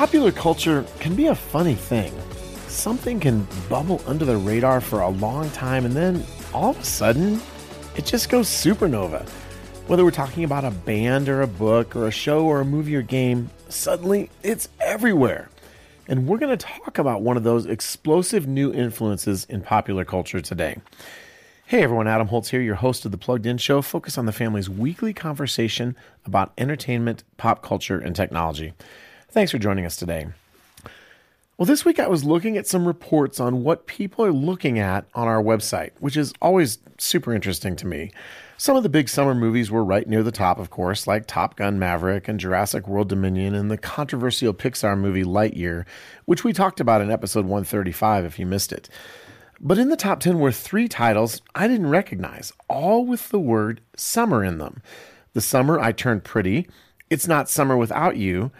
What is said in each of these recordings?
Popular culture can be a funny thing. Something can bubble under the radar for a long time and then all of a sudden it just goes supernova. Whether we're talking about a band or a book or a show or a movie or game, suddenly it's everywhere. And we're going to talk about one of those explosive new influences in popular culture today. Hey everyone, Adam Holz here, your host of the Plugged In Show, focus on the family's weekly conversation about entertainment, pop culture, and technology. Thanks for joining us today. Well, this week I was looking at some reports on what people are looking at on our website, which is always super interesting to me. Some of the big summer movies were right near the top, of course, like Top Gun Maverick and Jurassic World Dominion and the controversial Pixar movie Lightyear, which we talked about in episode 135 if you missed it. But in the top 10 were three titles I didn't recognize, all with the word summer in them. The Summer I Turned Pretty, It's Not Summer Without You,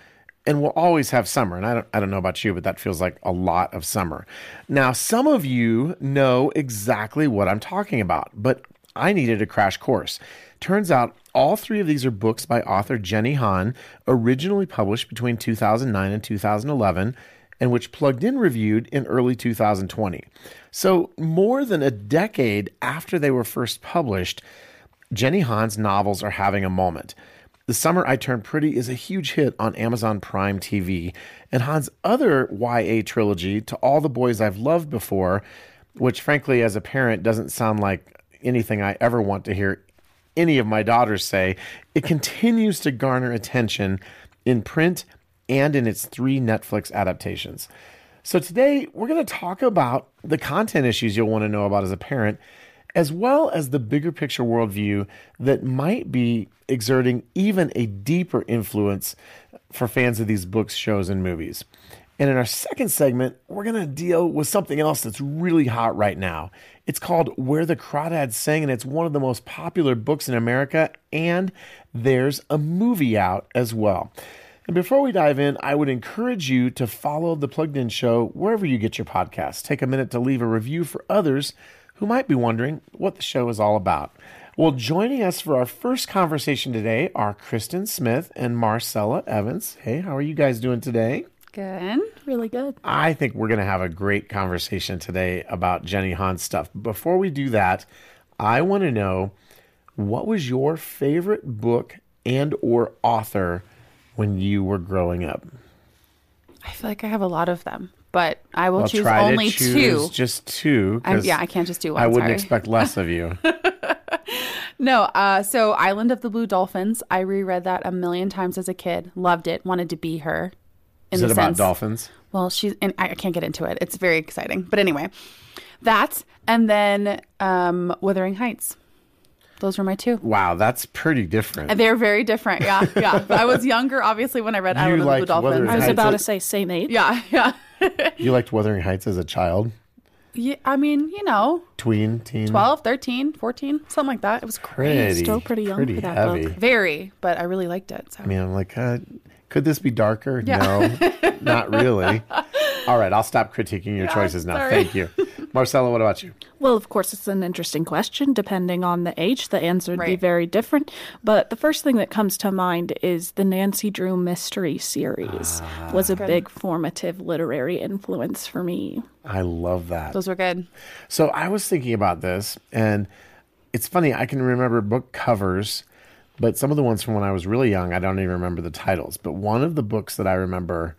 and we'll always have summer. And I don't, I don't know about you, but that feels like a lot of summer. Now, some of you know exactly what I'm talking about, but I needed a crash course. Turns out all three of these are books by author Jenny Han, originally published between 2009 and 2011 and which Plugged In reviewed in early 2020. So, more than a decade after they were first published, Jenny Han's novels are having a moment. The Summer I Turned Pretty is a huge hit on Amazon Prime TV, and Han's other YA trilogy, To All the Boys I've Loved Before, which frankly, as a parent, doesn't sound like anything I ever want to hear any of my daughters say, it continues to garner attention in print and in its three Netflix adaptations. So today we're going to talk about the content issues you'll want to know about as a parent, as well as the bigger picture worldview that might be exerting even a deeper influence for fans of these books, shows, and movies. And in our second segment, we're going to deal with something else that's really hot right now. It's called Where the Crawdads Sing, and it's one of the most popular books in America, and there's a movie out as well. And before we dive in, I would encourage you to follow the Plugged In Show wherever you get your podcasts. Take a minute to leave a review for others who might be wondering what the show is all about. Well, joining us for our first conversation today are Kristen Smith and Marsella Evans. Hey, how are you guys doing today? Good. Really good. I think we're going to have a great conversation today about Jenny Han stuff. Before we do that, I want to know what was your favorite book and or author when you were growing up? I feel like I have a lot of them, but I will Well, choose try to only choose two. Just two. Yeah, I can't just do one. I wouldn't sorry. expect less of you. No, uh, so Island of the Blue Dolphins. I reread that a million times as a kid. Loved it. Wanted to be her. In Is the it about sense, dolphins? Well, she's and I I can't get into it. It's very exciting. But anyway, that and then um, Wuthering Heights. Those were my two. Wow, that's pretty different. And they're very different. Yeah, yeah. I was younger, obviously, when I read You Island of the Blue Dolphins. I was about to say same age. Yeah, yeah. you liked Wuthering Heights as a child? yeah. I mean, you know, Tween, teen? 12, 13, 14, something like that. It was crazy. Pretty, Still pretty young pretty for that heavy. book. Very, but I really liked it. So. I mean, I'm like, uh, could this be darker? Yeah. No, not really. All right, I'll stop critiquing your choices now. sorry. Thank you. Marsella, what about you? Well, of course, it's an interesting question. Depending on the age, the answer would be very different. But the first thing that comes to mind is the Nancy Drew mystery series ah. was a big formative literary influence for me. I love that. Those were good. So I was thinking about this, and it's funny. I can remember book covers, but some of the ones from when I was really young, I don't even remember the titles. But one of the books that I remember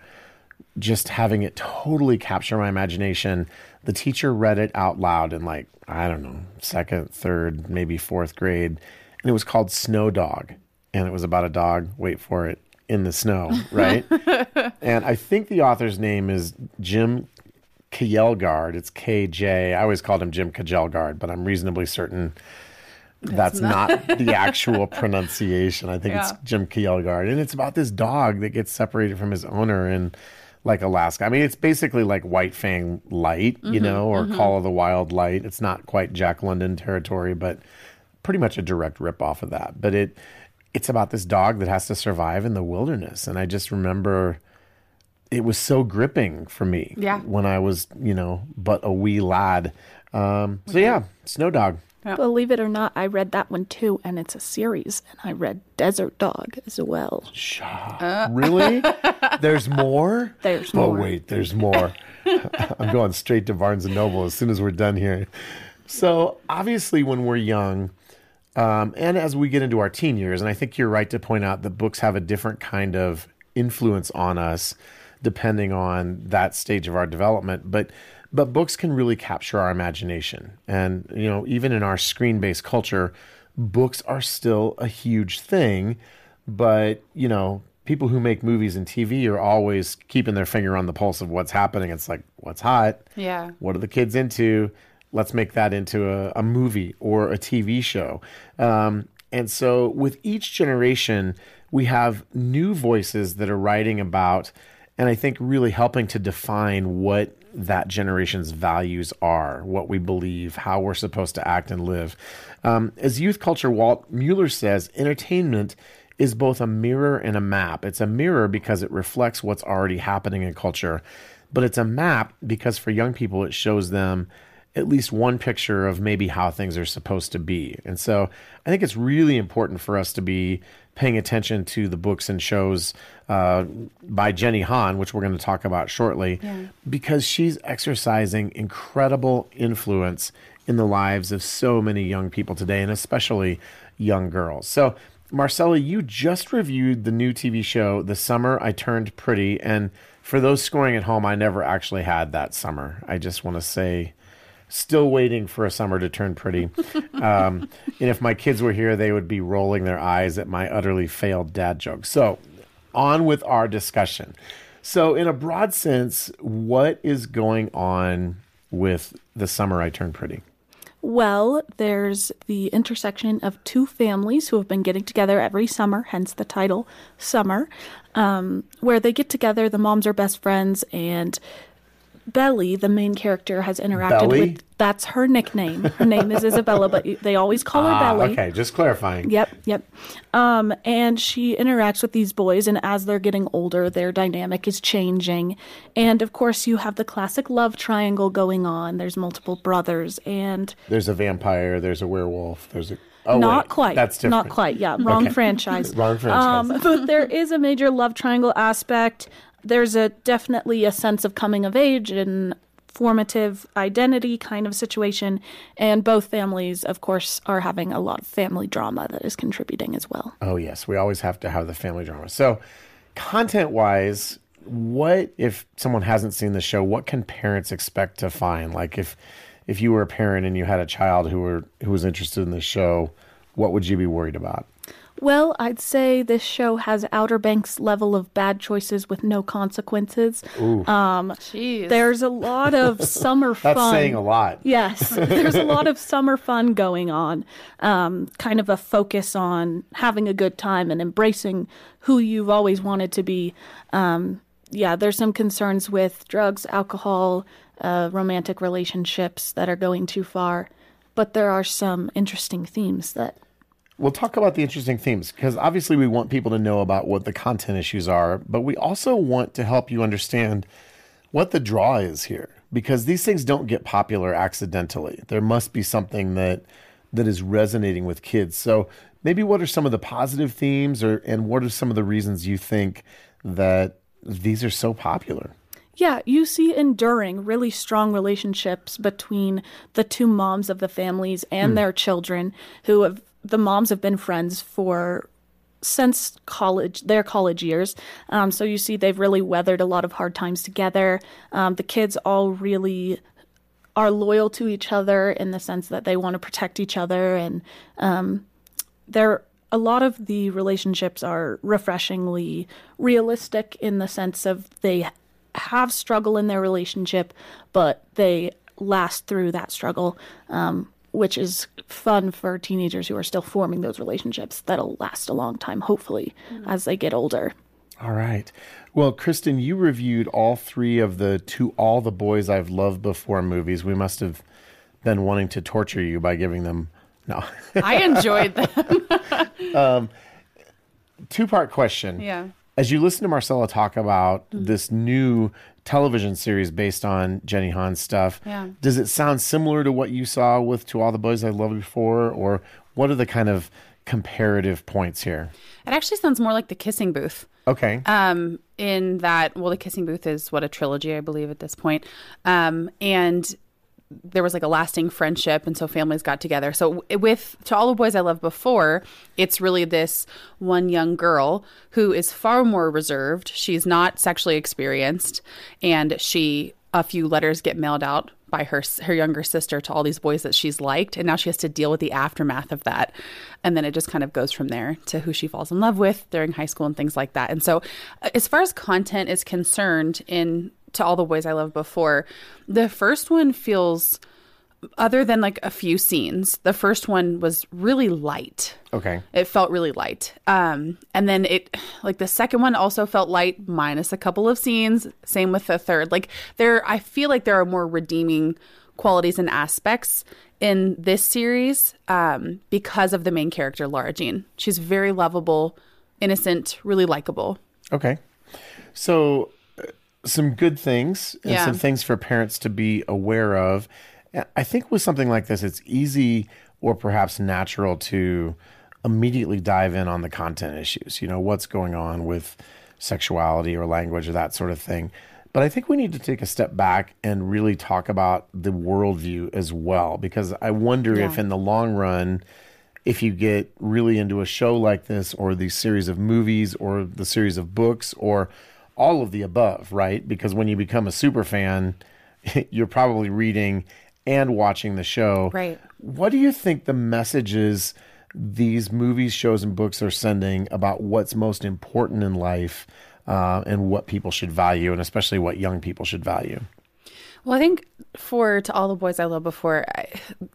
just having it totally capture my imagination, the teacher read it out loud in like, I don't know, second, third, maybe fourth grade. And it was called Snow Dog. And it was about a dog, wait for it, in the snow, right? and I think the author's name is Jim Kjelgaard. It's KJ. I always called him Jim Kjelgaard, but I'm reasonably certain that's, not, the actual pronunciation. I think it's Jim Kjelgaard. And it's about this dog that gets separated from his owner in like Alaska. I mean, it's basically like White Fang Light, you know, or Call of the Wild Light. It's not quite Jack London territory, but pretty much a direct rip off of that. But it it's about this dog that has to survive in the wilderness. And I just remember it was so gripping for me Yeah. when I was, you know, but a wee lad. Um, so yeah, Snow Dog. Believe it or not, I read that one too, and it's a series. And I read Desert Dog as well. really? There's more? There's Oh, more. Oh, wait, there's more. I'm going straight to Barnes and Noble as soon as we're done here. So, obviously, when we're young, um, and as we get into our teen years, and I think you're right to point out that books have a different kind of influence on us depending on that stage of our development. But but books can really capture our imagination, and you know, even in our screen-based culture, books are still a huge thing. But you know, people who make movies and TV are always keeping their finger on the pulse of what's happening. It's like, what's hot? Yeah. What are the kids into? Let's make that into a, a movie or a TV show. Um, and so, with each generation, we have new voices that are writing about, and I think really helping to define what that generation's values are, what we believe, how we're supposed to act and live. Um, as youth culture, Walt Mueller says, entertainment is both a mirror and a map. It's a mirror because it reflects what's already happening in culture, but it's a map because for young people, it shows them at least one picture of maybe how things are supposed to be. And so I think it's really important for us to be paying attention to the books and shows uh, by Jenny Han, which we're going to talk about shortly, because she's exercising incredible influence in the lives of so many young people today, and especially young girls. So, Marsella, you just reviewed the new TV show, The Summer I Turned Pretty. And for those scoring at home, I never actually had that summer. I just want to say, still waiting for a summer to turn pretty. Um, and if my kids were here, they would be rolling their eyes at my utterly failed dad joke. So, on with our discussion. So, in a broad sense, what is going on with The Summer I Turned Pretty? Well, there's the intersection of two families who have been getting together every summer, hence the title Summer, um, where they get together. The moms are best friends, and Belly, the main character, has interacted Belly? with. That's her nickname. Her name is Isabella, but they always call her Ah, Belly. okay, just clarifying. Yep, yep. Um, and she interacts with these boys, and as they're getting older, their dynamic is changing. And of course, you have the classic love triangle going on. There's multiple brothers, and There's a vampire, there's a werewolf, there's a. Oh, not wait, quite. That's different. Not quite. Yeah, wrong Okay. franchise. Wrong franchise. Um, but there is a major love triangle aspect. There's a definitely a sense of coming of age and formative identity kind of situation, and both families, of course, are having a lot of family drama that is contributing as well. Oh yes, we always have to have the family drama. So, content wise, what if someone hasn't seen the show? What can parents expect to find? Like if if you were a parent and you had a child who were who was interested in the show, what would you be worried about? Well, I'd say this show has Outer Banks level of bad choices with no consequences. Ooh, Jeez. There's a lot of summer That's fun. saying a lot. Yes, there's a lot of summer fun going on. Um, kind of a focus on having a good time and embracing who you've always wanted to be. Um, yeah, there's some concerns with drugs, alcohol, uh, romantic relationships that are going too far, but there are some interesting themes that We'll talk about the interesting themes because obviously we want people to know about what the content issues are, but we also want to help you understand what the draw is here because these things don't get popular accidentally. There must be something that that is resonating with kids. So maybe what are some of the positive themes or and what are some of the reasons you think that these are so popular? Yeah, you see enduring, really strong relationships between the two moms of the families and hmm. their children, who have the moms have been friends for since college, their college years. Um, so you see they've really weathered a lot of hard times together. Um, the kids all really are loyal to each other in the sense that they want to protect each other and um, there a lot of the relationships are refreshingly realistic in the sense of they have struggle in their relationship but they last through that struggle um, which is fun for teenagers who are still forming those relationships that'll last a long time hopefully as they get older All right. Well, Kristen, you reviewed all three of the To All the Boys I've Loved Before movies. We must have been wanting to torture you by giving them. No. I enjoyed them. Two part question. yeah. As you listen to Marsella talk about Mm-hmm. this new television series based on Jenny Han's stuff, Yeah. does it sound similar to what you saw with To All the Boys I Loved Before? Or what are the kind of comparative points here? It actually sounds more like the kissing booth. Okay. um, in that well the kissing booth is what a trilogy i believe at this point um, and there was like a lasting friendship and so families got together. So with to all the boys i loved before it's really this one young girl who is far more reserved. She's not sexually experienced and she a few letters get mailed out by her her younger sister to all these boys that she's liked and now she has to deal with the aftermath of that. And then it just kind of goes from there to who she falls in love with during high school and things like that. And so uh, as far as content is concerned in to all the boys i loved before the first one feels other than like a few scenes the first one was really light. Okay. it felt really light. Um and then it like the second one also felt light minus a couple of scenes. Same with the third. Like there i feel like there are more redeeming qualities and aspects in this series um because of the main character lara jean. She's very lovable innocent really likable. Okay. So, some good things and Yeah. some things for parents to be aware of. I think with something like this, it's easy or perhaps natural to immediately dive in on the content issues. You know, what's going on with sexuality or language or that sort of thing. But I think we need to take a step back and really talk about the worldview as well, because I wonder if in the long run, if you get really into a show like this or the series of movies or the series of books or all of the above, right? Because when you become a super fan, you're probably reading and watching the show. Right. What do you think the messages these movies, shows, and books are sending about what's most important in life uh, and what people should value, and especially what young people should value? Well, I think for to all the boys I loved before, I,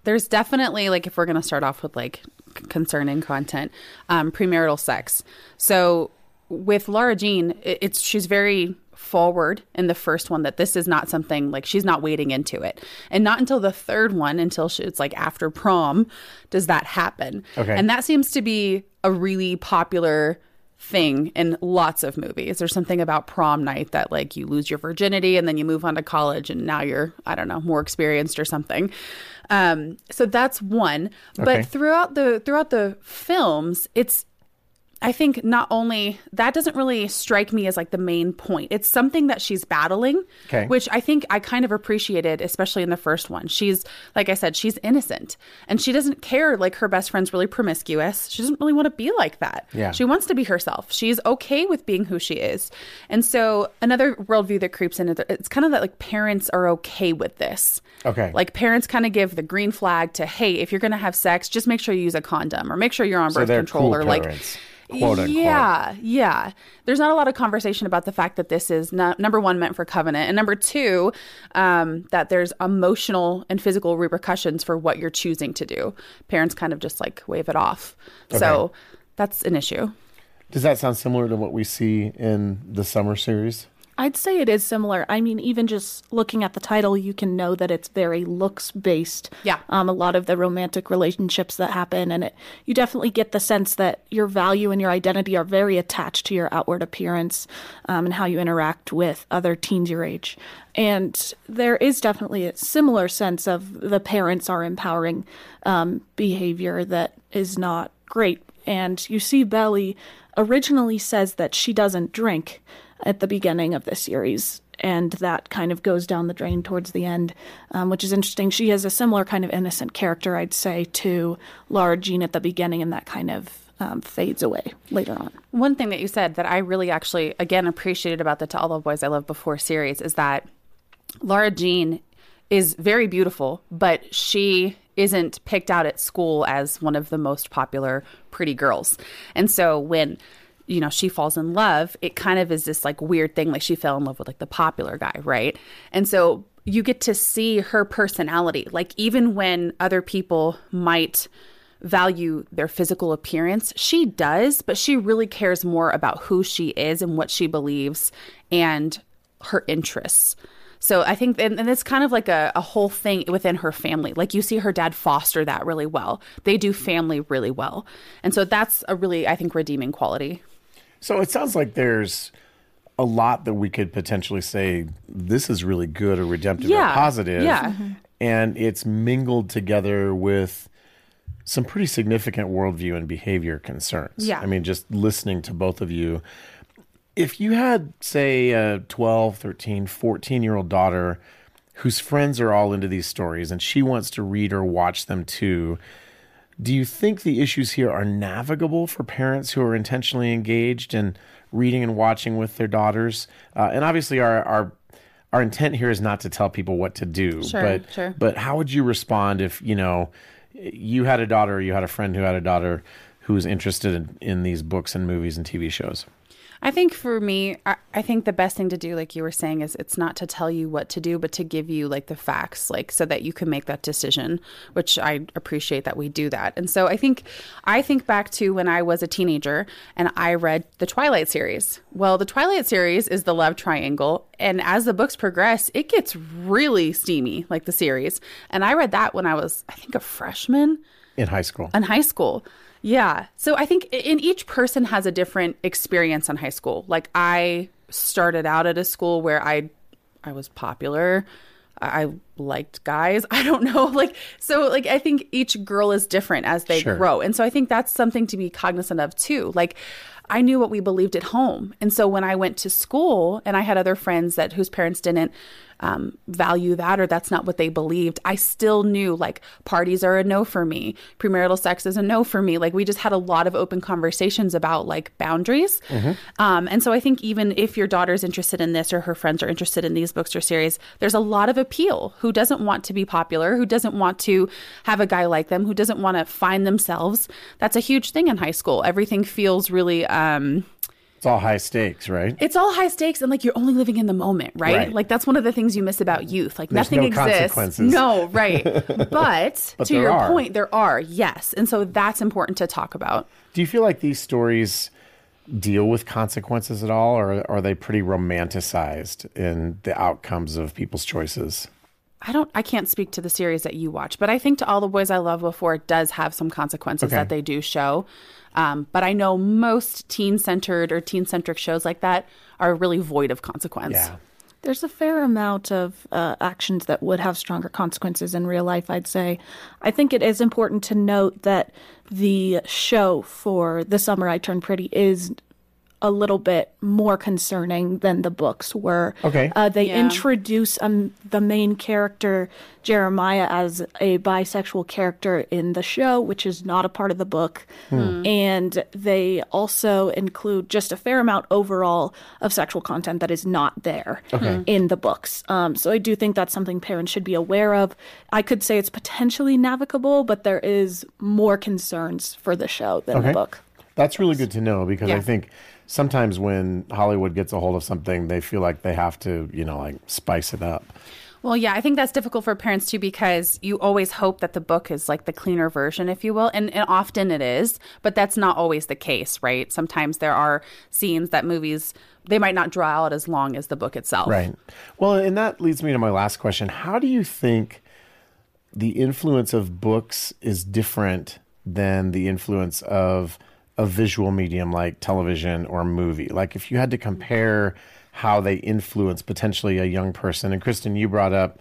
there's definitely like if we're gonna start off with like c- concerning content, um, premarital sex. So with Lara Jean, it's she's very forward in the first one that this is not something like she's not wading into it, and not until the third one, until she, it's like after prom, does that happen. Okay. and that seems to be a really popular thing in lots of movies. There's something about prom night that like you lose your virginity and then you move on to college and now you're I don't know more experienced or something. Um, so that's one. Okay. But throughout the throughout the films, it's I think not only that doesn't really strike me as like the main point. It's something that she's battling, Okay. which I think I kind of appreciated, especially in the first one. She's like I said, she's innocent and she doesn't care like her best friend's really promiscuous. She doesn't really want to be like that. Yeah. She wants to be herself. She's okay with being who she is. And so another worldview that creeps in, it's kind of that like parents are okay with this. Okay. Like parents kind of give the green flag to, hey, if you're going to have sex, just make sure you use a condom or make sure you're on birth control cool or like parents, quote unquote. yeah, yeah. There's not a lot of conversation about the fact that this is not, number one meant for covenant, and number two, um, that there's emotional and physical repercussions for what you're choosing to do. Parents kind of just like wave it off. So that's an issue. Does that sound similar to what we see in the summer series? I'd say it is similar. I mean, even just looking at the title, you can know that it's very looks based. Yeah. Um, a lot of the romantic relationships that happen, and it you definitely get the sense that your value and your identity are very attached to your outward appearance um, and how you interact with other teens your age. And there is definitely a similar sense of the parents are empowering um, behavior that is not great. And you see Belly originally says that she doesn't drink at the beginning of the series, and that kind of goes down the drain towards the end, um, which is interesting. She has a similar kind of innocent character, I'd say, to Lara Jean at the beginning, and that kind of um, fades away later on. One thing that you said that I really actually again appreciated about the To All the Boys I Loved Before series is that Lara Jean is very beautiful, but she isn't picked out at school as one of the most popular pretty girls. And so when you know she falls in love, it kind of is this like weird thing like she fell in love with like the popular guy, right? And so you get to see her personality. Like even when other people might value their physical appearance. She does, but she really cares more about who she is and what she believes and her interests. So I think, and, and it's kind of like a, a whole thing within her family. Like you see her dad foster that really well. They do family really well. And so that's a really, I think, redeeming quality. So it sounds like there's a lot that we could potentially say this is really good or redemptive Yeah, or positive. yeah. And it's mingled together with some pretty significant worldview and behavior concerns. Yeah. I mean, just listening to both of you. If you had, say, a 12, 13, 14 year old daughter whose friends are all into these stories and she wants to read or watch them too, do you think the issues here are navigable for parents who are intentionally engaged in reading and watching with their daughters? Uh, and obviously, our, our our intent here is not to tell people what to do, Sure, but sure. but how would you respond if you know you had a daughter, or you had a friend who had a daughter who was interested in, in these books and movies and TV shows? I think for me, I, I think the best thing to do, like you were saying, is it's not to tell you what to do, but to give you like the facts, like so that you can make that decision. Which I appreciate that we do that. And so I think I think back to when I was a teenager and I read the Twilight series. Well, the Twilight series is the love triangle, and as the books progress, it gets really steamy, like the series. And I read that when I was, I think, a freshman In high school, in high school. Yeah. So I think in each person has a different experience in high school. Like I started out at a school where I I was popular. I liked guys. I don't know. Like so like I think each girl is different as they Sure. grow. And so I think that's something to be cognizant of too. Like I knew what we believed at home. And so when I went to school and I had other friends that whose parents didn't um, value that or that's not what they believed, I still knew like parties are a no for me. Premarital sex is a no for me. Like we just had a lot of open conversations about like boundaries. Um, and so I think even if your daughter's interested in this or her friends are interested in these books or series, there's a lot of appeal. Who doesn't want to be popular? Who doesn't want to have a guy like them? Who doesn't want to find themselves? That's a huge thing in high school. Everything feels really. Um, it's all high stakes, right? it's all high stakes and like you're only living in the moment, right? Right. Like that's one of the things you miss about youth. Like There's nothing no exists. No, right. But, But to your are. point, there are, yes. And so that's important to talk about. Do you feel like these stories deal with consequences at all, or are they pretty romanticized in the outcomes of people's choices? I don't I can't speak to the series that you watch, but I think to all the boys I love before it does have some consequences Okay. that they do show. Um, but I know most teen centered or teen centric shows like that are really void of consequence. Yeah. There's a fair amount of uh, actions that would have stronger consequences in real life, I'd say. I think it is important to note that the show for The Summer I Turned Pretty is a little bit more concerning than the books were. Okay. Uh, they Yeah. introduce um, the main character, Jeremiah, as a bisexual character in the show, which is not a part of the book. And they also include just a fair amount overall of sexual content that is not there in the books. Um, so I do think that's something parents should be aware of. I could say it's potentially navigable, but there is more concerns for the show than Okay. the book. That's really good to know because I think sometimes when Hollywood gets a hold of something, they feel like they have to, you know, like spice it up. Well, yeah, I think that's difficult for parents too because you always hope that the book is like the cleaner version, if you will. And, and often it is, but that's not always the case, right? Sometimes there are scenes that movies, they might not draw out as long as the book itself. Right. Well, and that leads me to my last question. How do you think the influence of books is different than the influence of a visual medium like television or movie? Like if you had to compare how they influence potentially a young person, and Kristen, you brought up,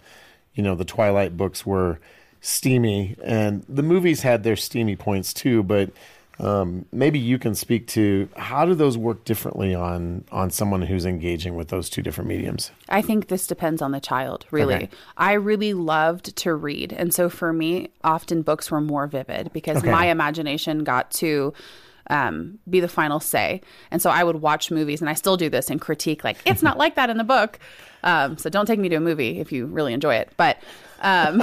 you know, the Twilight books were steamy, and the movies had their steamy points too, but um, maybe you can speak to how do those work differently on on someone who's engaging with those two different mediums. I think this depends on the child, really. Okay. I really loved to read. And so for me, often books were more vivid because Okay. my imagination got to um, be the final say. And so I would watch movies, and I still do this and critique, like, it's not like that in the book. Um, so don't take me to a movie if you really enjoy it. But um,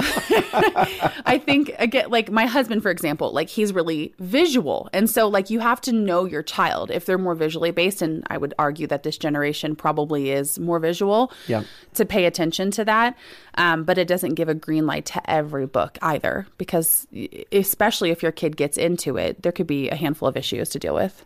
I think again, like my husband, for example, like he's really visual, and so like you have to know your child if they're more visually based. And I would argue that this generation probably is more visual. Yeah. To pay attention to that, um, but it doesn't give a green light to every book either, because especially if your kid gets into it, there could be a handful of issues to deal with.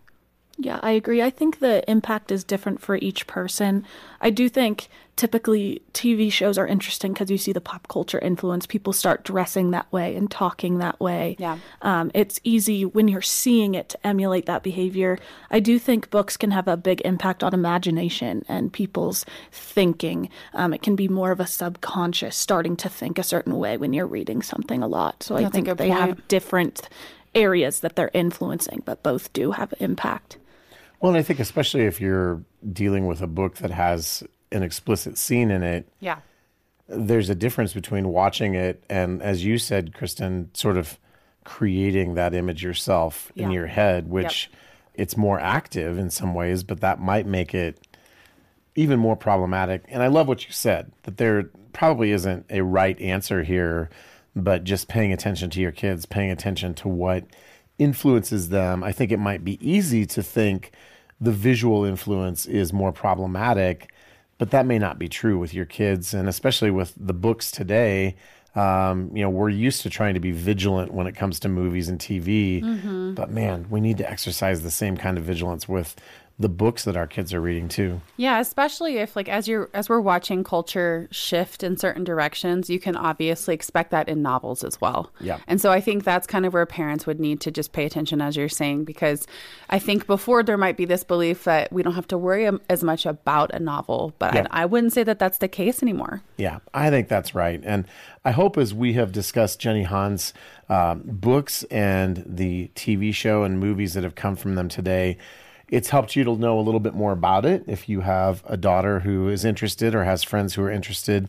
Yeah, I agree. I think the impact is different for each person. I do think typically TV shows are interesting because you see the pop culture influence. People start dressing that way and talking that way. Yeah. Um, it's easy when you're seeing it to emulate that behavior. I do think books can have a big impact on imagination and people's thinking. Um, it can be more of a subconscious starting to think a certain way when you're reading something a lot. So I That's a think they point. have different areas that they're influencing, but both do have impact. Well, and I think especially if you're dealing with a book that has an explicit scene in it, Yeah. there's a difference between watching it and, as you said, Kristen, sort of creating that image yourself in your head, which it's more active in some ways, but that might make it even more problematic. And I love what you said that there probably isn't a right answer here, but just paying attention to your kids, paying attention to what influences them. I think it might be easy to think the visual influence is more problematic, but that may not be true with your kids. And especially with the books today, um, you know, we're used to trying to be vigilant when it comes to movies and TV, but man, we need to exercise the same kind of vigilance with the books that our kids are reading too. Yeah, especially if like as you're as we're watching culture shift in certain directions, you can obviously expect that in novels as well. Yeah. And so I think that's kind of where parents would need to just pay attention as you're saying because I think before there might be this belief that we don't have to worry as much about a novel, but Yeah. I, I wouldn't say that that's the case anymore. Yeah, I think that's right. And I hope as we have discussed Jenny Han's um, books and the TV show and movies that have come from them today, it's helped you to know a little bit more about it if you have a daughter who is interested or has friends who are interested.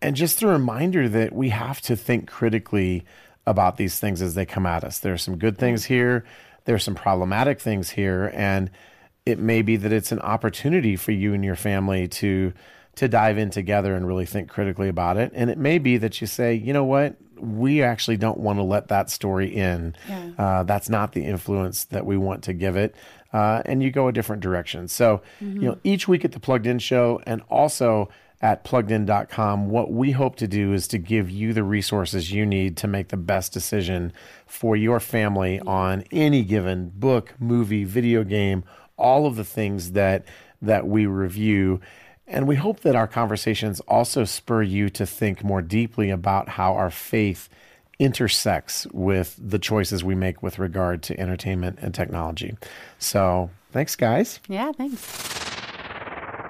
And just a reminder that we have to think critically about these things as they come at us. There are some good things here, there are some problematic things here, and it may be that it's an opportunity for you and your family to to dive in together and really think critically about it. And it may be that you say, you know what, we actually don't want to let that story in. Yeah. Uh, that's not the influence that we want to give it. Uh, and you go a different direction. So, you know, each week at the Plugged In Show and also at pluggedin.com, what we hope to do is to give you the resources you need to make the best decision for your family on any given book, movie, video game, all of the things that that we review. And we hope that our conversations also spur you to think more deeply about how our faith intersects with the choices we make with regard to entertainment and technology. So, thanks, guys. Yeah, thanks.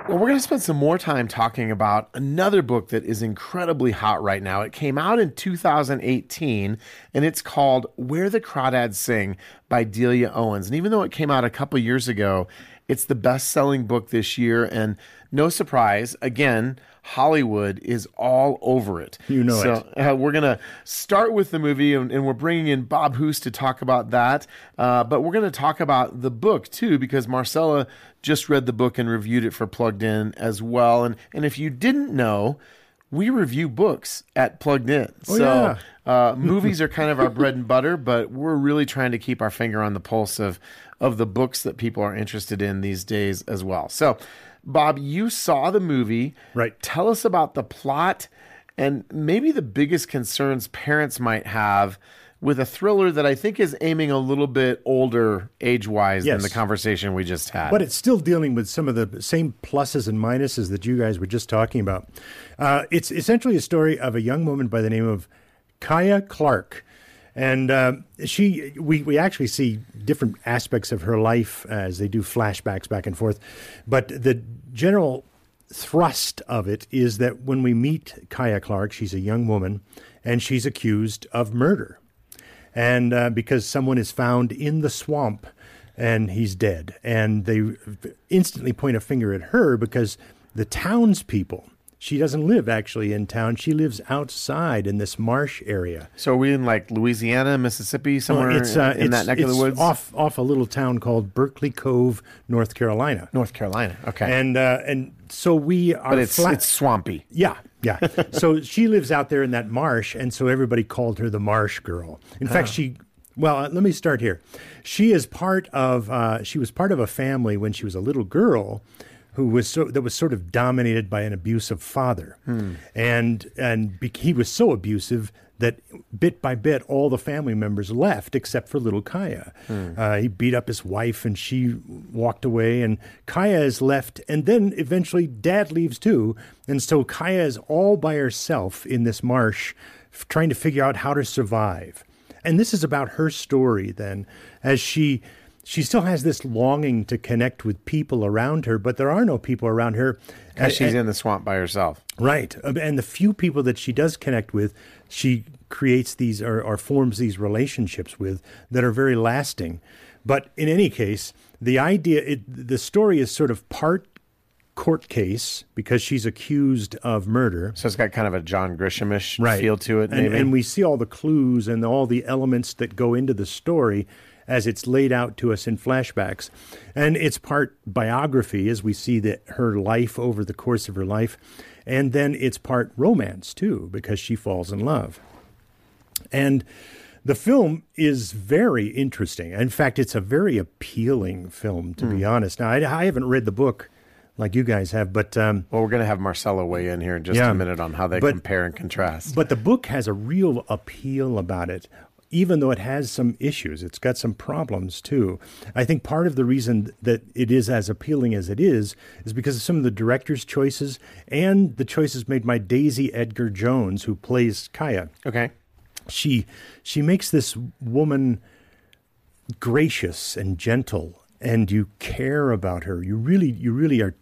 Well, we're going to spend some more time talking about another book that is incredibly hot right now. It came out in 2018 and it's called Where the Crawdads Sing by Delia Owens. And even though it came out a couple years ago, it's the best selling book this year. And no surprise, again, Hollywood is all over it. You know so, Uh, we're going to start with the movie, and, and we're bringing in Bob Hoose to talk about that. Uh, but we're going to talk about the book too, because Marsella just read the book and reviewed it for Plugged In as well. And and if you didn't know, we review books at Plugged In. Oh, so yeah. uh, movies are kind of our bread and butter, but we're really trying to keep our finger on the pulse of of the books that people are interested in these days as well. So, Bob, you saw the movie. Right. Tell us about the plot and maybe the biggest concerns parents might have with a thriller that I think is aiming a little bit older age wise than the conversation we just had. But it's still dealing with some of the same pluses and minuses that you guys were just talking about. Uh, it's essentially a story of a young woman by the name of Kya Clark. And uh, she, we, we actually see different aspects of her life as they do flashbacks back and forth. But the general thrust of it is that when we meet Kya Clark, she's a young woman and she's accused of murder. And uh, because someone is found in the swamp and he's dead. And they instantly point a finger at her because the townspeople, she doesn't live actually in town, she lives outside in this marsh area. so are we in like Louisiana, Mississippi, somewhere it's uh, in it's, that neck of the woods? Off, off a little town called Barkley Cove, North Carolina. North Carolina. Okay. And, uh, and so we are but it's flat- it's swampy. yeah, yeah. so she lives out there in that marsh, and so everybody called her the Marsh Girl. In fact, she. Well, uh, let me start here. She is part of. Uh, she was part of a family when she was a little girl, who was so that was sort of dominated by an abusive father, and and be, he was so abusive that bit by bit all the family members left except for little Kya. Uh, he beat up his wife and she walked away, and Kya is left, and then eventually Dad leaves too, and so Kya is all by herself in this marsh, f- trying to figure out how to survive. And this is about her story then, as she she still has this longing to connect with people around her, but there are no people around her. Because she's And- in the swamp by herself. Right. Um, And the few people that she does connect with, she creates these or, or forms these relationships with that are very lasting. But in any case, the idea, it, the story is sort of part court case because she's accused of murder. So it's got kind of a John Grishamish feel to it, And, maybe. and we see all the clues and all the elements that go into the story as it's laid out to us in flashbacks. And it's part biography as we see that her life over the course of her life. And then it's part romance too, because she falls in love. And the film is very interesting. In fact, it's a very appealing film, to be honest. Now, I, I haven't read the book like you guys have, but um, well, we're going to have Marsella weigh in here in just Yeah. a minute on how they But- compare and contrast. But the book has a real appeal about it, even though it has some issues. It's got some problems too. I think part of the reason that it is as appealing as it is is because of some of the director's choices and the choices made by Daisy Edgar Jones, who plays Kya. okay. She she makes this woman gracious and gentle, and you care about her. You really you really are.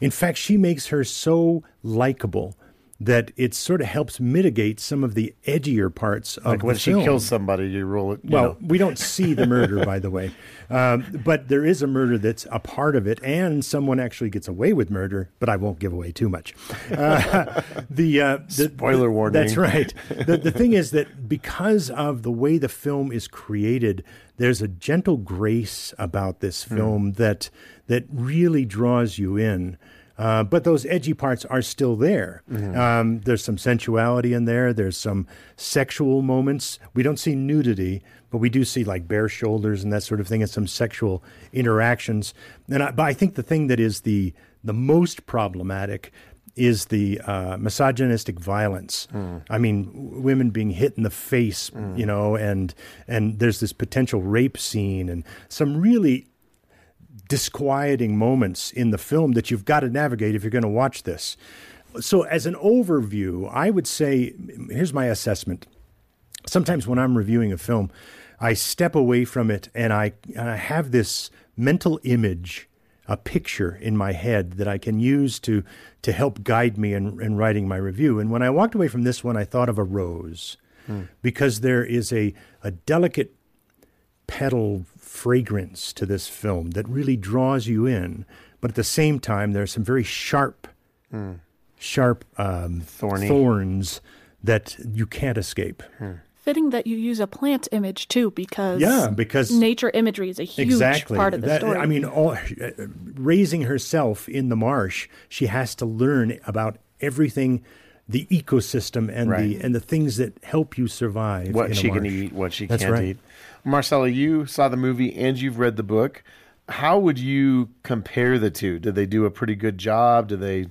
In fact, she makes her so likable that it sort of helps mitigate some of the edgier parts of Like when the she film. kills somebody, you roll it. you Well, know. we don't see the murder, by the way, um, but there is a murder that's a part of it, and someone actually gets away with murder. But I won't give away too much. Uh, the, uh, the Spoiler warning. That's right. The, the thing is that because of the way the film is created, there's a gentle grace about this Hmm. film that that really draws you in. Uh, but those edgy parts are still there. Mm-hmm. Um, there's some sensuality in there. There's some sexual moments. We don't see nudity, but we do see like bare shoulders and that sort of thing, and some sexual interactions. And I, but I think the thing that is the the most problematic is the uh, misogynistic violence. I mean, w- women being hit in the face, you know, and and there's this potential rape scene and some really disquieting moments in the film that you've got to navigate if you're going to watch this. So, as an overview, I would say here's my assessment. Sometimes when I'm reviewing a film, I step away from it and I, and I have this mental image, a picture in my head that I can use to, to help guide me in, in writing my review. And when I walked away from this one, I thought of a rose hmm. because there is a, a delicate petal fragrance to this film that really draws you in. But at the same time, there's some very sharp, sharp um, Thorny. thorns that you can't escape. Fitting that you use a plant image too, because Yeah, because nature imagery is a huge exactly part of the That- story. I mean, all, uh, raising herself in the marsh, she has to learn about everything. The ecosystem and the and the things that help you survive. what she can eat, what she That's can't right. eat. Marsella, you saw the movie and you've read the book. How would you compare the two? Did they do a pretty good job? Do they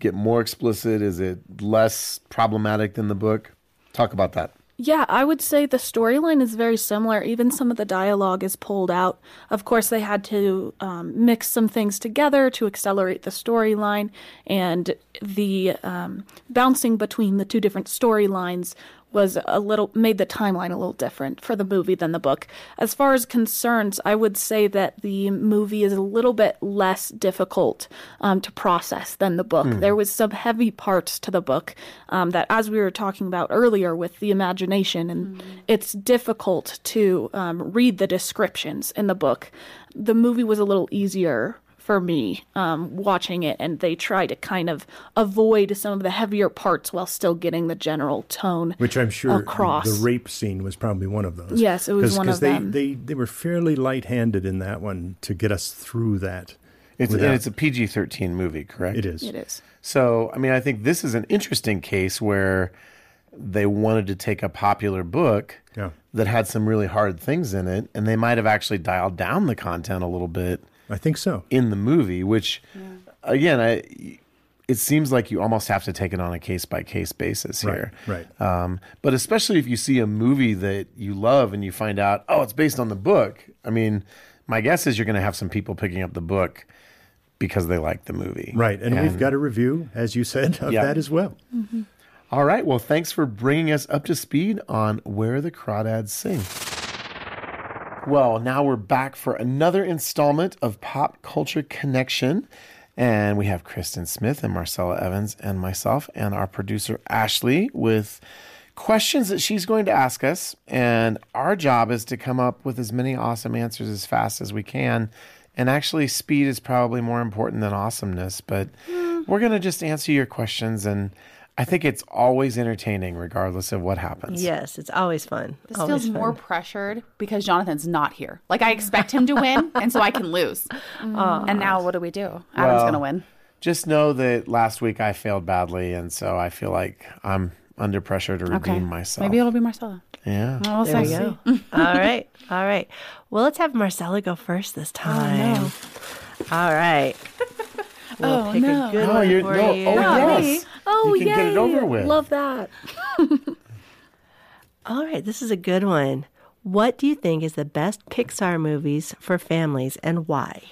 get more explicit? Is it less problematic than the book? Talk about that. Yeah, I would say the storyline is very similar. Even some of the dialogue is pulled out. Of course, they had to um, mix some things together to accelerate the storyline, and the um, bouncing between the two different storylines was a little made the timeline a little different for the movie than the book. As far as concerns, I would say that the movie is a little bit less difficult um, to process than the book. There was some heavy parts to the book um, that, as we were talking about earlier, with the imagination, and it's difficult to um, read the descriptions in the book. The movie was a little easier for me um, watching it, and they try to kind of avoid some of the heavier parts while still getting the general tone. Which I'm sure across. the rape scene was probably one of those. Yes, it was one of they, them. They, they were fairly light-handed in that one to get us through that. It's, without- it's a PG 13 movie, correct? it is. It is. So, I mean, I think this is an interesting case where they wanted to take a popular book Yeah. that had some really hard things in it, and they might have actually dialed down the content a little bit I think so. in the movie, which again, I, it seems like you almost have to take it on a case by case basis here. right. Um, but especially if you see a movie that you love and you find out, oh, it's based on the book. I mean, my guess is you're going to have some people picking up the book because they like the movie. Right. And, we've got a review, as you said, of Yeah. that as well. All right. Well, thanks for bringing us up to speed on Where the Crawdads Sing. Well, now we're back for another installment of Pop Culture Connection. And we have Kristen Smith and Marsella Evans and myself and our producer Ashley with questions that she's going to ask us. And our job is to come up with as many awesome answers as fast as we can. And actually, speed is probably more important than awesomeness. But hmm. we're going to just answer your questions. And I think it's always entertaining, regardless of what happens. Yes, it's always fun. This always feels fun. more pressured because Jonathan's not here. Like I expect him to win, and so I can lose. And now what do we do? Adam's Well, gonna win. Just know that last week I failed badly. And so I feel like I'm under pressure to redeem Okay. myself. Maybe it'll be Marsella. yeah. Well, we'll There we go. all right. All right. Well, let's have Marsella go first this oh, time. All right. We'll Oh, pick no. a good No, one you're, for no, you. oh, yes. Oh, you can yay. get it over with. Love that. All right. This is a good one. What do you think is the best Pixar movies for families and why?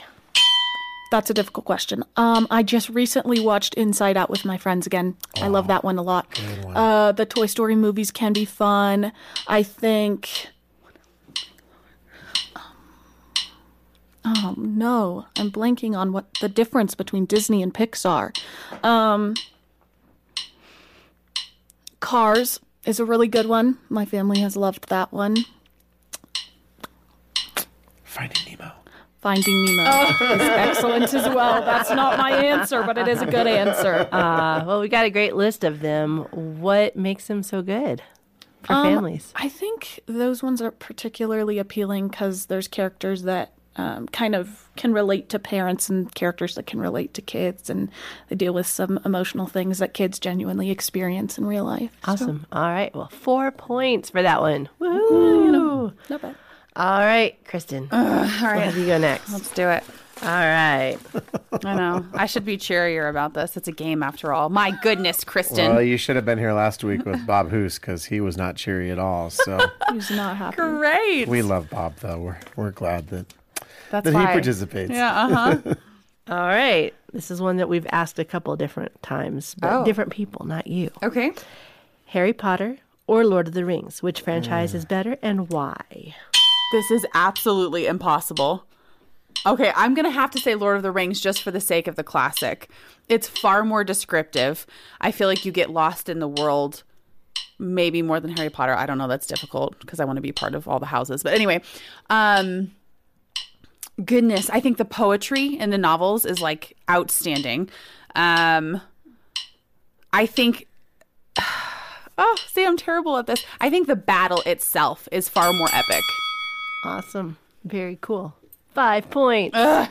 That's a difficult question. Um, I just recently watched Inside Out with my friends again. I love that one a lot. Uh, the Toy Story movies can be fun. I think. Oh no, I'm blanking on what the difference between Disney and Pixar. Um, Cars is a really good one. My family has loved that one. Finding Nemo. Finding Nemo is excellent as well. That's not my answer, but it is a good answer. Uh, well, we got a great list of them. What makes them so good for Um, families? I think those ones are particularly appealing because there's characters that um, kind of can relate to parents and characters that can relate to kids, and they deal with some emotional things that kids genuinely experience in real life. So, Awesome. All right. Well, four points for that one. Woo! not bad. All right, Kristen. All We'll right, have you go next. let's do it. All right. I know. I should be cheerier about this. It's a game after all. My goodness, Kristen. Well, you should have been here last week with Bob Hoose because he was not cheery at all. So Who's not happy? Great. we love Bob, though. We're, we're glad that, That's that he participates. Yeah. Uh huh. All right. This is one that we've asked a couple different times, but Oh. different people, not you. okay. Harry Potter or Lord of the Rings? Which franchise is better and why? This is absolutely impossible. Okay, I'm going to have to say Lord of the Rings just for the sake of the classic. It's far more descriptive. I feel like you get lost in the world maybe more than Harry Potter. I don't know, that's difficult because I want to be part of all the houses. But anyway, um goodness, I think the poetry in the novels is like outstanding. Um I think Oh, see, I'm terrible at this. I think the battle itself is far more epic. Awesome. Very cool. Five points. There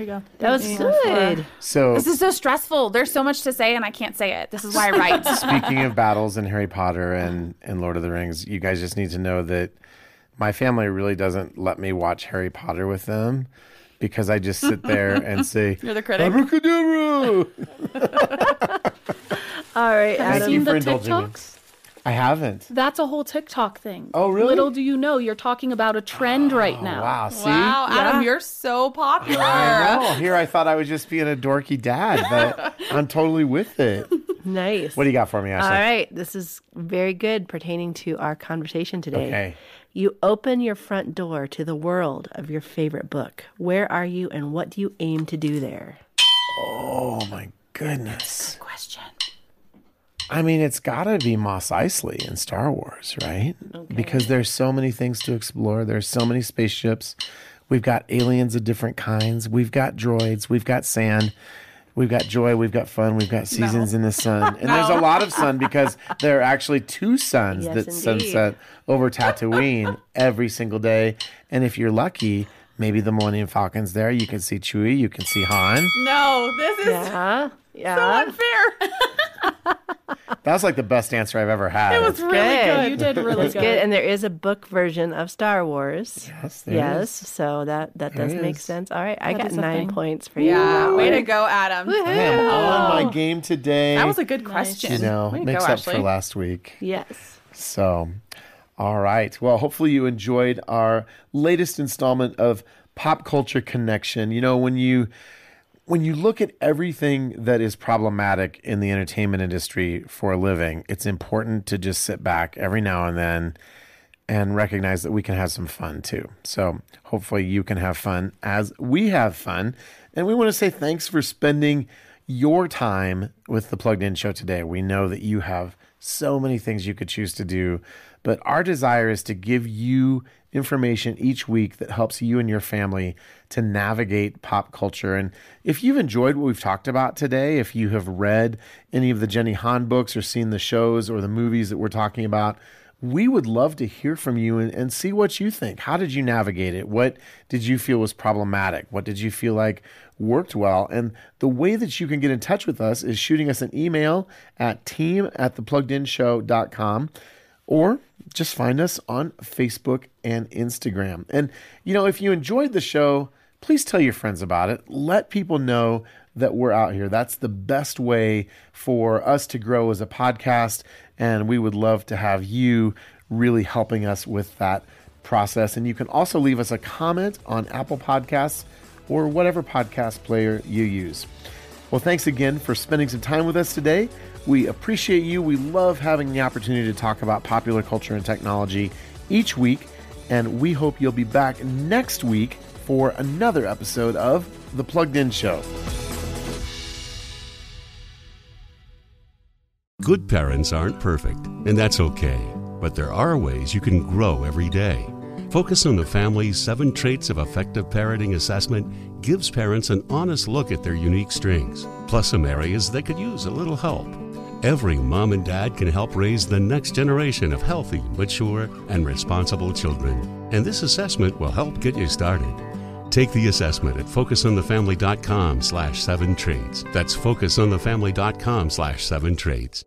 you go. that was good. So This is so stressful. There's so much to say, and I can't say it. This is why I write. speaking of battles in Harry Potter and, and Lord of the Rings, you guys just need to know that my family really doesn't let me watch Harry Potter with them because I just sit there and say, You're the critic. Abracadabra! All right, Have you Thank Adam. you seen the for indulging me. TikToks? I haven't. That's a whole TikTok thing. Oh, really? Little do you know, you're talking about a trend oh, right now. Wow, see? Wow, Adam, you're so popular. I know. Here I thought I was just being a dorky dad, but I'm totally with it. Nice. What do you got for me, Ashley? All right. This is very good pertaining to our conversation today. Okay. You open your front door to the world of your favorite book. Where are you and what do you aim to do there? Oh my goodness. Question. I mean, it's got to be Mos Eisley in Star Wars, right? Because there's so many things to explore. There's so many spaceships. We've got aliens of different kinds. We've got droids. We've got sand. We've got joy. We've got fun. We've got seasons in the sun. And there's a lot of sun because there are actually two suns Yes, that indeed. sunset over Tatooine every single day. And if you're lucky, maybe the Millennium Falcon's there. You can see Chewie. You can see Han. No, this is Yeah. so unfair. That was like the best answer I've ever had. It was really good. good. You did really good. good. And there is a book version of Star Wars. Yes, there Yes. is. So that, that There does it make sense. All right. I That got nine thing. points for you. Yeah, that way to go, Adam. I am on my game today. That was a good Nice. question. you know, way makes go, up for last week. Yes. So, all right. Well, hopefully you enjoyed our latest installment of Pop Culture Connection. You know, when you when you look at everything that is problematic in the entertainment industry for a living, it's important to just sit back every now and then and recognize that we can have some fun too. So, hopefully you can have fun as we have fun. And we want to say thanks for spending your time with the Plugged In Show today. We know that you have so many things you could choose to do, but our desire is to give you information each week that helps you and your family to navigate pop culture. And if you've enjoyed what we've talked about today, if you have read any of the Jenny Han books or seen the shows or the movies that we're talking about, we would love to hear from you and, and see what you think. How did you navigate it? What did you feel was problematic? What did you feel like worked well? And the way that you can get in touch with us is shooting us an email at team at thepluggedinshow.com or just find us on Facebook and Instagram. And, you know, if you enjoyed the show, please tell your friends about it. Let people know that we're out here. That's the best way for us to grow as a podcast. And we would love to have you really helping us with that process. And you can also leave us a comment on Apple Podcasts or whatever podcast player you use. Well, thanks again for spending some time with us today. We appreciate you. We love having the opportunity to talk about popular culture and technology each week. And we hope you'll be back next week for another episode of The Plugged In Show. Good parents aren't perfect, and that's okay. But there are ways you can grow every day. Focus on the Family's Seven Traits of Effective Parenting assessment gives parents an honest look at their unique strengths, plus some areas that could use a little help. Every mom and dad can help raise the next generation of healthy, mature, and responsible children. And this assessment will help get you started. Take the assessment at focusonthefamily.com slash seven traits. That's focusonthefamily.com slash seven traits.